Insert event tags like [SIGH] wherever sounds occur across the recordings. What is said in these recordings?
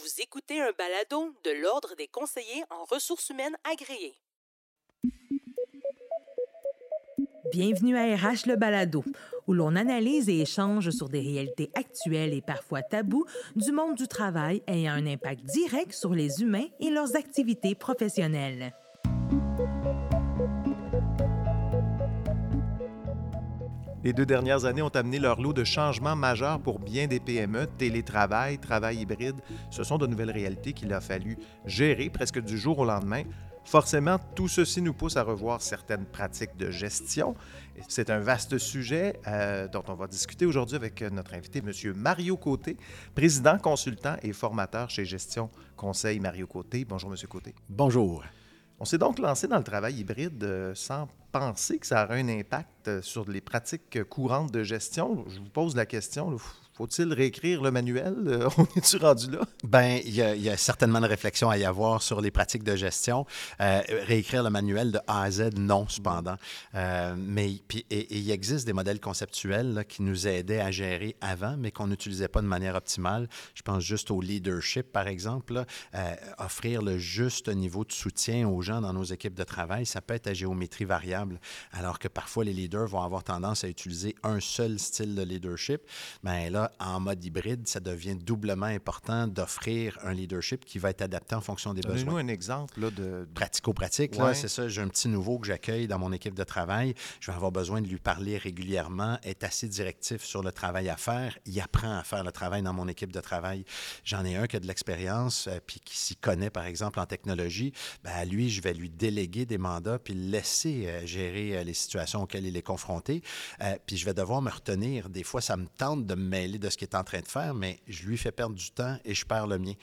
Vous écoutez un balado de l'Ordre des conseillers en ressources humaines agréés. Bienvenue à RH le balado, où l'on analyse et échange sur des réalités actuelles et parfois tabous du monde du travail ayant un impact direct sur les humains et leurs activités professionnelles. Les deux dernières années ont amené leur lot de changements majeurs pour bien des PME. Télétravail, travail hybride, ce sont de nouvelles réalités qu'il a fallu gérer presque du jour au lendemain. Forcément, tout ceci nous pousse à revoir certaines pratiques de gestion. C'est un vaste sujet euh, dont on va discuter aujourd'hui avec notre invité, M. Mario Côté, président, consultant et formateur chez Gestion Conseil Mario Côté. Bonjour, M. Côté. Bonjour. On s'est donc lancé dans le travail hybride euh, sans penser que ça aurait un impact euh, sur les pratiques courantes de gestion. Je vous pose la question, faut-il réécrire le manuel? Euh, [LAUGHS] on est-tu rendu là? Bien, il y, a certainement une réflexion à y avoir sur les pratiques de gestion. Euh, réécrire le manuel de A à Z, non, cependant. Euh, mais puis, et, il existe des modèles conceptuels qui nous aidaient à gérer avant, mais qu'on n'utilisait pas de manière optimale. Je pense juste au leadership, par exemple. offrir le juste niveau de soutien aux gens dans nos équipes de travail, ça peut être à géométrie variable, alors que parfois les leaders vont avoir tendance à utiliser un seul style de leadership. Bien là, en mode hybride, ça devient doublement important d'offrir un leadership qui va être adapté en fonction des besoins. Donnez-nous un exemple là, de... Pratico-pratique, c'est ça. J'ai un petit nouveau que j'accueille dans mon équipe de travail. Je vais avoir besoin de lui parler régulièrement, être assez directif sur le travail à faire. Il apprend à faire le travail dans mon équipe de travail. J'en ai un qui a de l'expérience, euh, puis qui s'y connaît, par exemple, en technologie. Ben, à lui, je vais lui déléguer des mandats, puis le laisser euh, gérer euh, les situations auxquelles il est confronté. puis je vais devoir me retenir. Des fois, ça me tente de me mêler de ce qu'il est en train de faire, mais je lui fais perdre du temps et je perds le mien.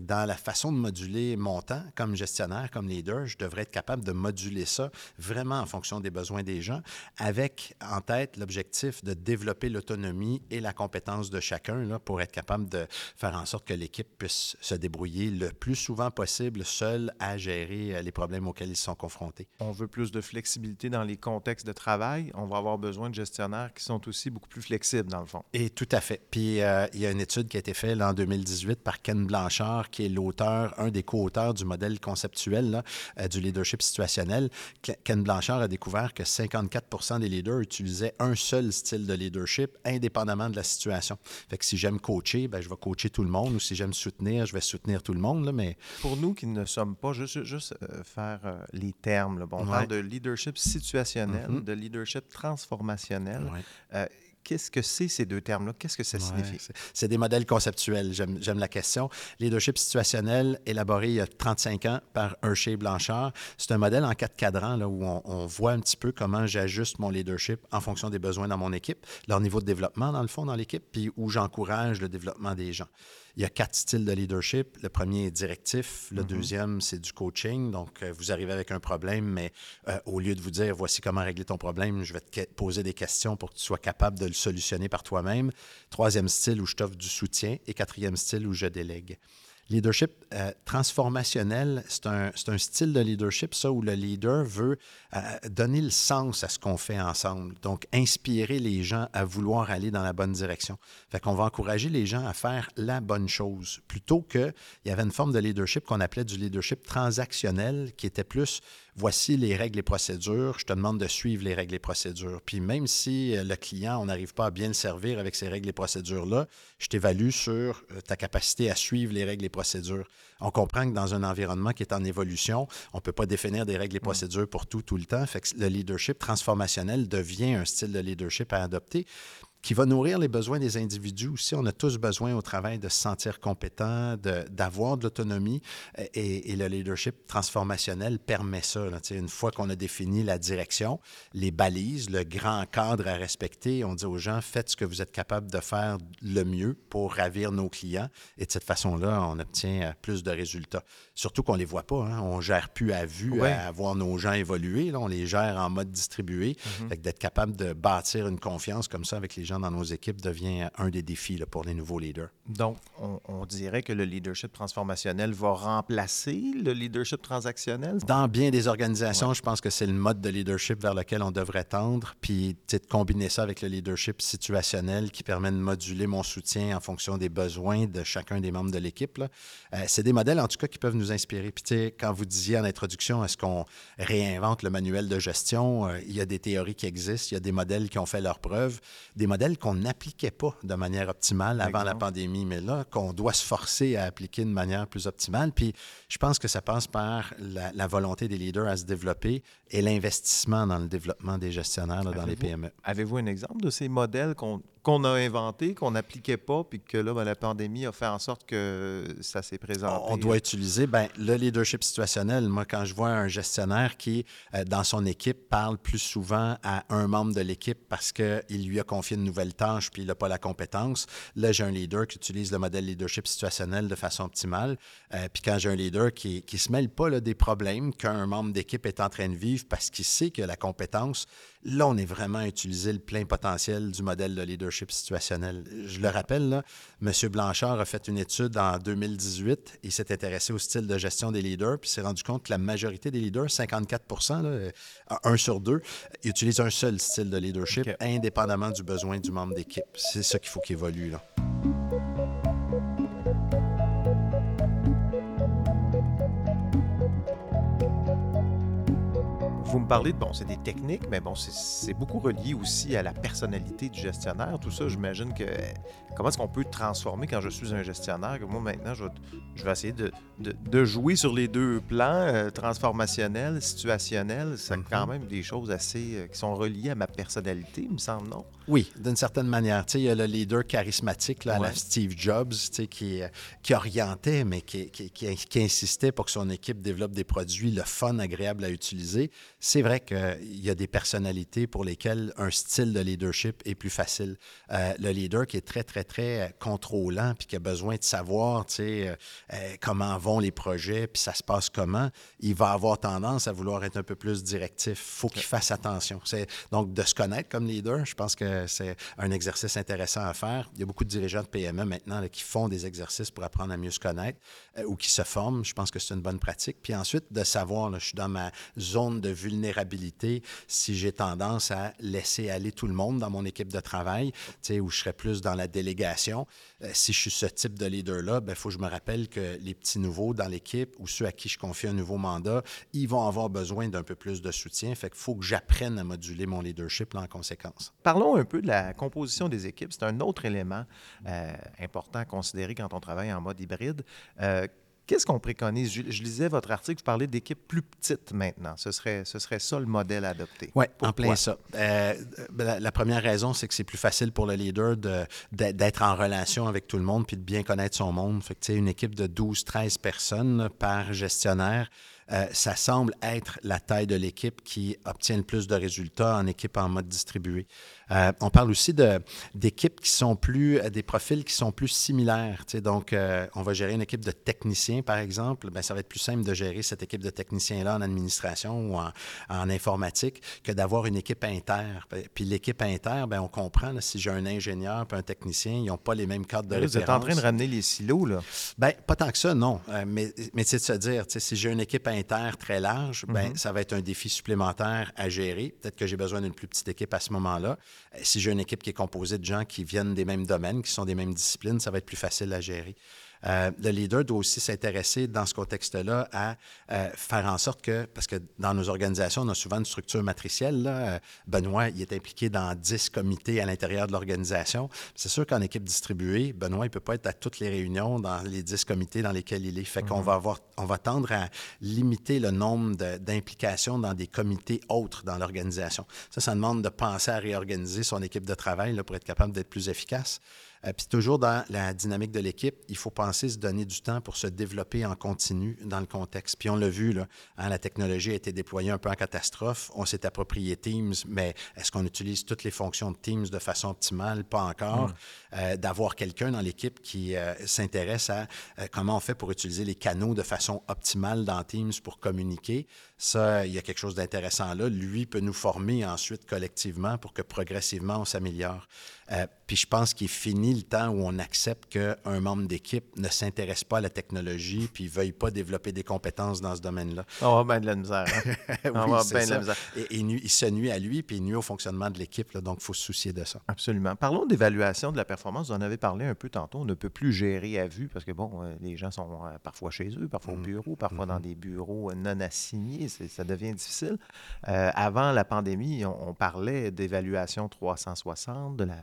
dans la façon de moduler mon temps, comme gestionnaire, comme leader, je devrais être capable de moduler ça vraiment en fonction des besoins des gens, avec en tête l'objectif de développer l'autonomie et la compétence de chacun là, pour être capable de faire en sorte que l'équipe puisse se débrouiller le plus souvent possible seul à gérer euh, les problèmes auxquels ils sont confrontés. On veut plus de flexibilité dans les contextes de travail. On va avoir besoin de gestionnaires qui sont aussi beaucoup plus flexibles, dans le fond. Et tout à fait. Puis euh, il y a une étude qui a été faite en 2018 par Ken Blanchard, qui est l'auteur, un des co-auteurs du modèle conceptuel euh, du leadership situationnel. Ken Blanchard a découvert que 54% des leaders utilisaient un seul style de leadership, indépendamment de la situation. Fait que si j'aime coacher, ben, je vais coacher tout le monde, ou si j'aime soutenir, je vais soutenir tout le monde. Là, mais... Pour nous qui ne sommes pas, juste, juste euh, faire les termes, bon, on parle de leadership situationnel, mm-hmm. de leadership transformationnel qu'est-ce que c'est ces deux termes-là? Qu'est-ce que ça signifie? C'est des modèles conceptuels. J'aime la question. Leadership situationnel, élaboré il y a 35 ans par Hershey Blanchard. C'est un modèle en quatre cadrans là, où on, on, voit un petit peu comment j'ajuste mon leadership en fonction des besoins dans mon équipe, leur niveau de développement, dans le fond, dans l'équipe, puis où j'encourage le développement des gens. Il y a quatre styles de leadership. Le premier est directif. Le mm-hmm. deuxième, c'est du coaching. Donc, euh, vous arrivez avec un problème, mais euh, au lieu de vous dire voici comment régler ton problème, je vais te poser des questions pour que tu sois capable de le solutionner par toi-même. Troisième style où je t'offre du soutien. Et quatrième style où je délègue. Leadership euh, transformationnel, c'est un, un, style de leadership, ça, où le leader veut euh, donner le sens à ce qu'on fait ensemble. Donc, inspirer les gens à vouloir aller dans la bonne direction. Fait qu'on va encourager les gens à faire la bonne chose, plutôt qu'il y avait une forme de leadership qu'on appelait du leadership transactionnel, qui était plus voici les règles et procédures, je te demande de suivre les règles et procédures. Puis même si euh, le client, on n'arrive pas à bien le servir avec ces règles et procédures-là, je t'évalue sur euh, ta capacité à suivre les règles et procédures. On comprend que dans un environnement qui est en évolution, on ne peut pas définir des règles et procédures pour tout, tout le temps. Fait que le leadership transformationnel devient un style de leadership à adopter qui va nourrir les besoins des individus aussi. On a tous besoin au travail de se sentir compétent, d'avoir de, l'autonomie et, le leadership transformationnel permet ça. Là. Une fois qu'on a défini la direction, les balises, le grand cadre à respecter, on dit aux gens, faites ce que vous êtes capable de faire le mieux pour ravir nos clients. Et de cette façon-là, on obtient euh, plus de résultats. Surtout qu'on ne les voit pas. Hein. On ne gère plus à vue à voir nos gens évoluer. Là. On les gère en mode distribué. Mm-hmm. D'être capable de bâtir une confiance comme ça avec les gens dans nos équipes devient un des défis pour les nouveaux leaders. Donc, on, dirait que le leadership transformationnel va remplacer le leadership transactionnel? Dans bien des organisations, je pense que c'est le mode de leadership vers lequel on devrait tendre, puis de combiner ça avec le leadership situationnel qui permet de moduler mon soutien en fonction des besoins de chacun des membres de l'équipe. Euh, c'est des modèles, en tout cas, qui peuvent nous inspirer. Puis, quand vous disiez en introduction, est-ce qu'on réinvente le manuel de gestion? Euh, il y a des théories qui existent, il y a des modèles qui ont fait leurs preuves, des modèles qu'on n'appliquait pas de manière optimale avant la pandémie, mais là, qu'on doit se forcer à appliquer de manière plus optimale. Puis, je pense que ça passe par la, volonté des leaders à se développer et l'investissement dans le développement des gestionnaires dans les PME. Avez-vous un exemple de ces modèles qu'on qu'on a inventé, qu'on n'appliquait pas, puis que là, ben, la pandémie a fait en sorte que ça s'est présenté. On doit utiliser ben, le leadership situationnel. Moi, quand je vois un gestionnaire qui, euh, dans son équipe, parle plus souvent à un membre de l'équipe parce qu'il lui a confié une nouvelle tâche puis il n'a pas la compétence, là, j'ai un leader qui utilise le modèle leadership situationnel de façon optimale. Euh, puis quand j'ai un leader qui ne se mêle pas là, des problèmes qu'un membre d'équipe est en train de vivre parce qu'il sait qu'il a la compétence, là, on est vraiment à utiliser le plein potentiel du modèle de leadership situationnel. Je le rappelle, là, M. Blanchard a fait une étude en 2018. Il s'est intéressé au style de gestion des leaders, puis s'est rendu compte que la majorité des leaders, 54 là, un sur deux, utilisent un seul style de leadership, indépendamment du besoin du membre d'équipe. C'est ça qu'il faut qu'il évolue. Là. Vous me parlez de, bon, c'est des techniques, mais bon, c'est beaucoup relié aussi à la personnalité du gestionnaire. Tout ça, j'imagine que comment est-ce qu'on peut transformer quand je suis un gestionnaire? Que moi, maintenant, je, vais essayer de, de, jouer sur les deux plans, euh, transformationnel, situationnel. C'est mm-hmm. quand même des choses assez euh, qui sont reliées à ma personnalité, il me semble, non? Oui, d'une certaine manière. il y a le leader charismatique, là, la Steve Jobs, qui, euh, qui orientait, mais qui, qui, qui, insistait pour que son équipe développe des produits, le fun, agréable à utiliser. C'est vrai qu'il y a des personnalités pour lesquelles un style de leadership est plus facile. le leader qui est très, très, très euh, contrôlant, puis qui a besoin de savoir, tu sais, euh, euh, comment vont les projets, puis ça se passe comment, il va avoir tendance à vouloir être un peu plus directif. faut qu'il fasse attention. C'est, donc, de se connaître comme leader, je pense que c'est un exercice intéressant à faire. Il y a beaucoup de dirigeants de PME maintenant qui font des exercices pour apprendre à mieux se connaître ou qui se forment. Je pense que c'est une bonne pratique. Puis ensuite, de savoir, là, je suis dans ma zone de vulnérabilité, si j'ai tendance à laisser aller tout le monde dans mon équipe de travail, où je serais plus dans la délégation euh, si je suis ce type de leader-là, il ben, faut que je me rappelle que les petits nouveaux dans l'équipe ou ceux à qui je confie un nouveau mandat, ils vont avoir besoin d'un peu plus de soutien. Fait qu'il faut que j'apprenne à moduler mon leadership en conséquence. Parlons un peu de la composition des équipes. C'est un autre élément euh, important à considérer quand on travaille en mode hybride. Euh, Qu'est-ce qu'on préconise? Je, lisais votre article, vous parlez d'équipes plus petites maintenant. Ce serait, ce serait ça le modèle à adopter. Oui, en plein ça. Euh, ben, la, première raison, c'est que c'est plus facile pour le leader d'être en relation avec tout le monde puis de bien connaître son monde. Fait que, une équipe de 12-13 personnes par gestionnaire, euh, ça semble être la taille de l'équipe qui obtient le plus de résultats en équipe en mode distribué. Euh, on parle aussi d'équipes qui sont plus, euh, des profils qui sont plus similaires. Donc, on va gérer une équipe de techniciens, par exemple. Bien, ça va être plus simple de gérer cette équipe de techniciens-là en administration ou en, informatique que d'avoir une équipe inter. Puis l'équipe inter, bien, on comprend, si j'ai un ingénieur et un technicien, ils n'ont pas les mêmes cadres de référence. Vous êtes en train de ramener les silos, là? Bien, pas tant que ça, non. mais, mais c'est de se dire, si j'ai une équipe inter très large, ben, mhm. ça va être un défi supplémentaire à gérer. Peut-être que j'ai besoin d'une plus petite équipe à ce moment-là. Euh, si j'ai une équipe qui est composée de gens qui viennent des mêmes domaines, qui sont des mêmes disciplines, ça va être plus facile à gérer. Euh, le leader doit aussi s'intéresser dans ce contexte-là à euh, faire en sorte que, parce que dans nos organisations, on a souvent une structure matricielle. Là. Euh, Benoît, il est impliqué dans 10 comités à l'intérieur de l'organisation. C'est sûr qu'en équipe distribuée, Benoît, il ne peut pas être à toutes les réunions dans les 10 comités dans lesquels il est. Fait qu'on mhm. va avoir, on va tendre à limiter le nombre d'implications dans des comités autres dans l'organisation. Ça, ça demande de penser à réorganiser son équipe de travail là, pour être capable d'être plus efficace. Euh, puis toujours dans la dynamique de l'équipe, il faut penser se donner du temps pour se développer en continu dans le contexte. Puis on l'a vu, là, hein, la technologie a été déployée un peu en catastrophe. On s'est approprié Teams, mais est-ce qu'on utilise toutes les fonctions de Teams de façon optimale? Pas encore. Mm. Euh, d'avoir quelqu'un dans l'équipe qui euh, s'intéresse à comment on fait pour utiliser les canaux de façon optimale dans Teams pour communiquer. Ça, il y a quelque chose d'intéressant là. Lui peut nous former ensuite collectivement pour que progressivement on s'améliore. Euh, puis je pense qu'il finit le temps où on accepte qu'un membre d'équipe ne s'intéresse pas à la technologie puis ne veuille pas développer des compétences dans ce domaine-là. On va bien de la misère. Hein? [LAUGHS] on va bien de la misère. Et, il se nuit à lui puis il nuit au fonctionnement de l'équipe. Donc, il faut se soucier de ça. Absolument. Parlons d'évaluation de la performance. Vous en avez parlé un peu tantôt. On ne peut plus gérer à vue parce que, bon, euh, les gens sont euh, parfois chez eux, parfois au mm. bureau, parfois dans mm-hmm. des bureaux non assignés. Ça devient difficile. avant la pandémie, on, on parlait d'évaluation 360, de la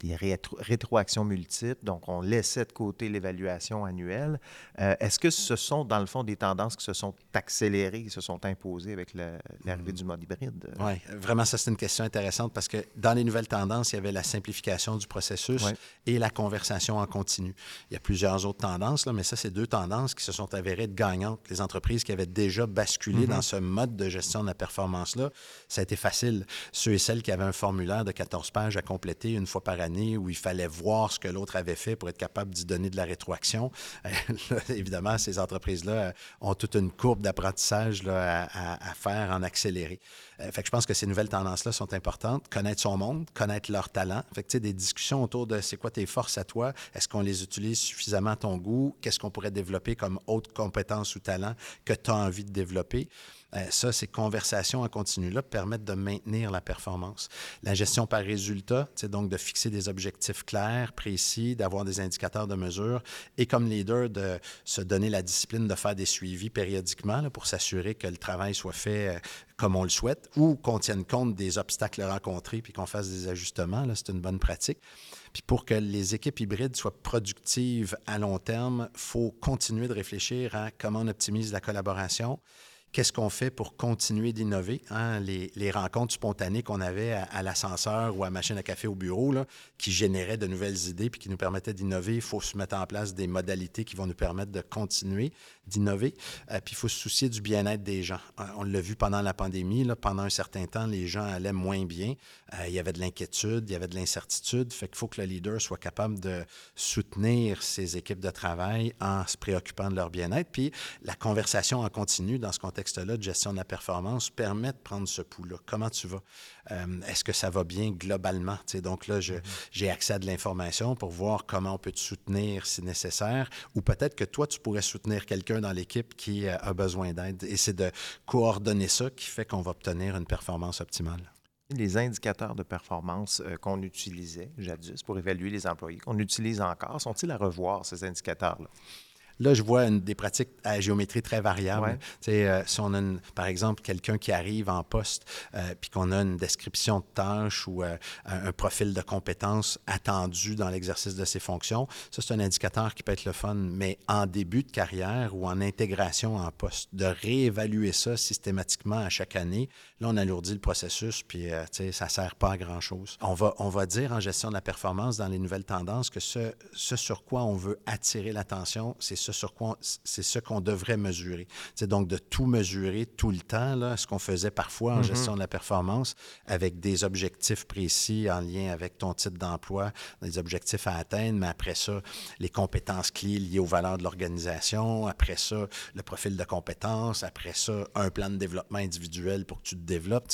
des rétroactions multiples, donc on laissait de côté l'évaluation annuelle. Euh, est-ce que ce sont, dans le fond, des tendances qui se sont accélérées, qui se sont imposées avec l'arrivée du mode hybride? Oui, vraiment, ça, c'est une question intéressante parce que dans les nouvelles tendances, il y avait la simplification du processus et la conversation en continu. Il y a plusieurs autres tendances, là, mais ça, c'est deux tendances qui se sont avérées de gagnantes. Les entreprises qui avaient déjà basculé mm-hmm. dans ce mode de gestion de la performance-là, ça a été facile. Ceux et celles qui avaient un formulaire de 14 pages à compléter une fois par année où il fallait voir ce que l'autre avait fait pour être capable d'y donner de la rétroaction. [LAUGHS] évidemment, ces entreprises-là euh, ont toute une courbe d'apprentissage à, faire en accéléré. Euh, fait je pense que ces nouvelles tendances-là sont importantes. Connaître son monde, connaître leurs talents. Fait des discussions autour de c'est quoi tes forces à toi, est-ce qu'on les utilise suffisamment à ton goût, qu'est-ce qu'on pourrait développer comme autres compétences ou talents que tu as envie de développer? Euh, ça, ces conversations en continu-là permettent de maintenir la performance. La gestion par résultat, c'est donc de fixer des objectifs clairs, précis, d'avoir des indicateurs de mesure et comme leader, de se donner la discipline de faire des suivis périodiquement pour s'assurer que le travail soit fait euh, comme on le souhaite ou qu'on tienne compte des obstacles rencontrés puis qu'on fasse des ajustements. C'est une bonne pratique. Puis pour que les équipes hybrides soient productives à long terme, il faut continuer de réfléchir à comment on optimise la collaboration, qu'est-ce qu'on fait pour continuer d'innover? Hein? Les, rencontres spontanées qu'on avait à, l'ascenseur ou à machine à café au bureau, là, qui généraient de nouvelles idées puis qui nous permettaient d'innover, il faut se mettre en place des modalités qui vont nous permettre de continuer d'innover. Euh, puis il faut se soucier du bien-être des gens. Euh, on l'a vu pendant la pandémie, là, pendant un certain temps, les gens allaient moins bien. Euh, il y avait de l'inquiétude, il y avait de l'incertitude. Fait qu'il faut que le leader soit capable de soutenir ses équipes de travail en se préoccupant de leur bien-être. Puis la conversation en continu dans ce contexte-là de gestion de la performance permet de prendre ce pouls-là. Comment tu vas? Est-ce que ça va bien globalement? donc là, mm-hmm. j'ai accès à de l'information pour voir comment on peut te soutenir si nécessaire. Ou peut-être que toi, tu pourrais soutenir quelqu'un dans l'équipe qui euh, a besoin d'aide. Et c'est de coordonner ça qui fait qu'on va obtenir une performance optimale. Les indicateurs de performance euh, qu'on utilisait jadis pour évaluer les employés, qu'on utilise encore, sont-ils à revoir, ces indicateurs-là? Là, je vois des pratiques à géométrie très variable. Euh, si on a, par exemple, quelqu'un qui arrive en poste, euh, puis qu'on a une description de tâche ou euh, un profil de compétences attendu dans l'exercice de ses fonctions, ça, c'est un indicateur qui peut être le fun. Mais en début de carrière ou en intégration en poste, de réévaluer ça systématiquement à chaque année, là, on alourdit le processus, puis ça ne sert pas à grand-chose. On va, on va dire en gestion de la performance dans les nouvelles tendances que ce, ce sur quoi on veut attirer l'attention, c'est ce sur quoi c'est ce qu'on devrait mesurer. C'est donc de tout mesurer tout le temps, là, ce qu'on faisait parfois en mm-hmm. gestion de la performance, avec des objectifs précis en lien avec ton type d'emploi, des objectifs à atteindre, mais après ça, les compétences clés liées aux valeurs de l'organisation, après ça, le profil de compétences, après ça, un plan de développement individuel pour que tu te développes.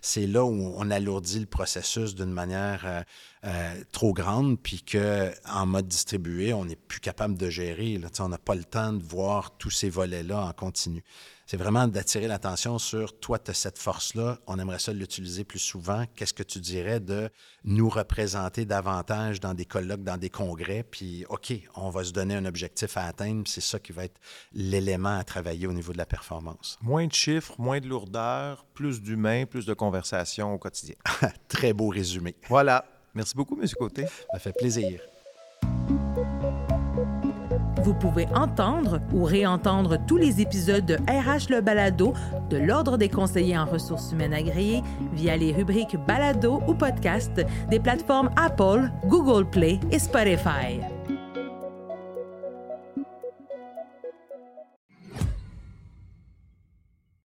C'est là où on alourdit le processus d'une manière euh, euh, trop grande, puis qu'en mode distribué, on n'est plus capable de gérer. Là. On n'a pas le temps de voir tous ces volets-là en continu. C'est vraiment d'attirer l'attention sur toi, tu as cette force-là, on aimerait ça l'utiliser plus souvent. Qu'est-ce que tu dirais de nous représenter davantage dans des colloques, dans des congrès, puis OK, on va se donner un objectif à atteindre, c'est ça qui va être l'élément à travailler au niveau de la performance. Moins de chiffres, moins de lourdeur, plus d'humains, plus de conversations au quotidien. [LAUGHS] Très beau résumé. Voilà. Merci beaucoup, M. Côté. Ça fait plaisir. Vous pouvez entendre ou réentendre tous les épisodes de RH Le Balado de l'Ordre des conseillers en ressources humaines agréées via les rubriques Balado ou Podcast des plateformes Apple, Google Play et Spotify.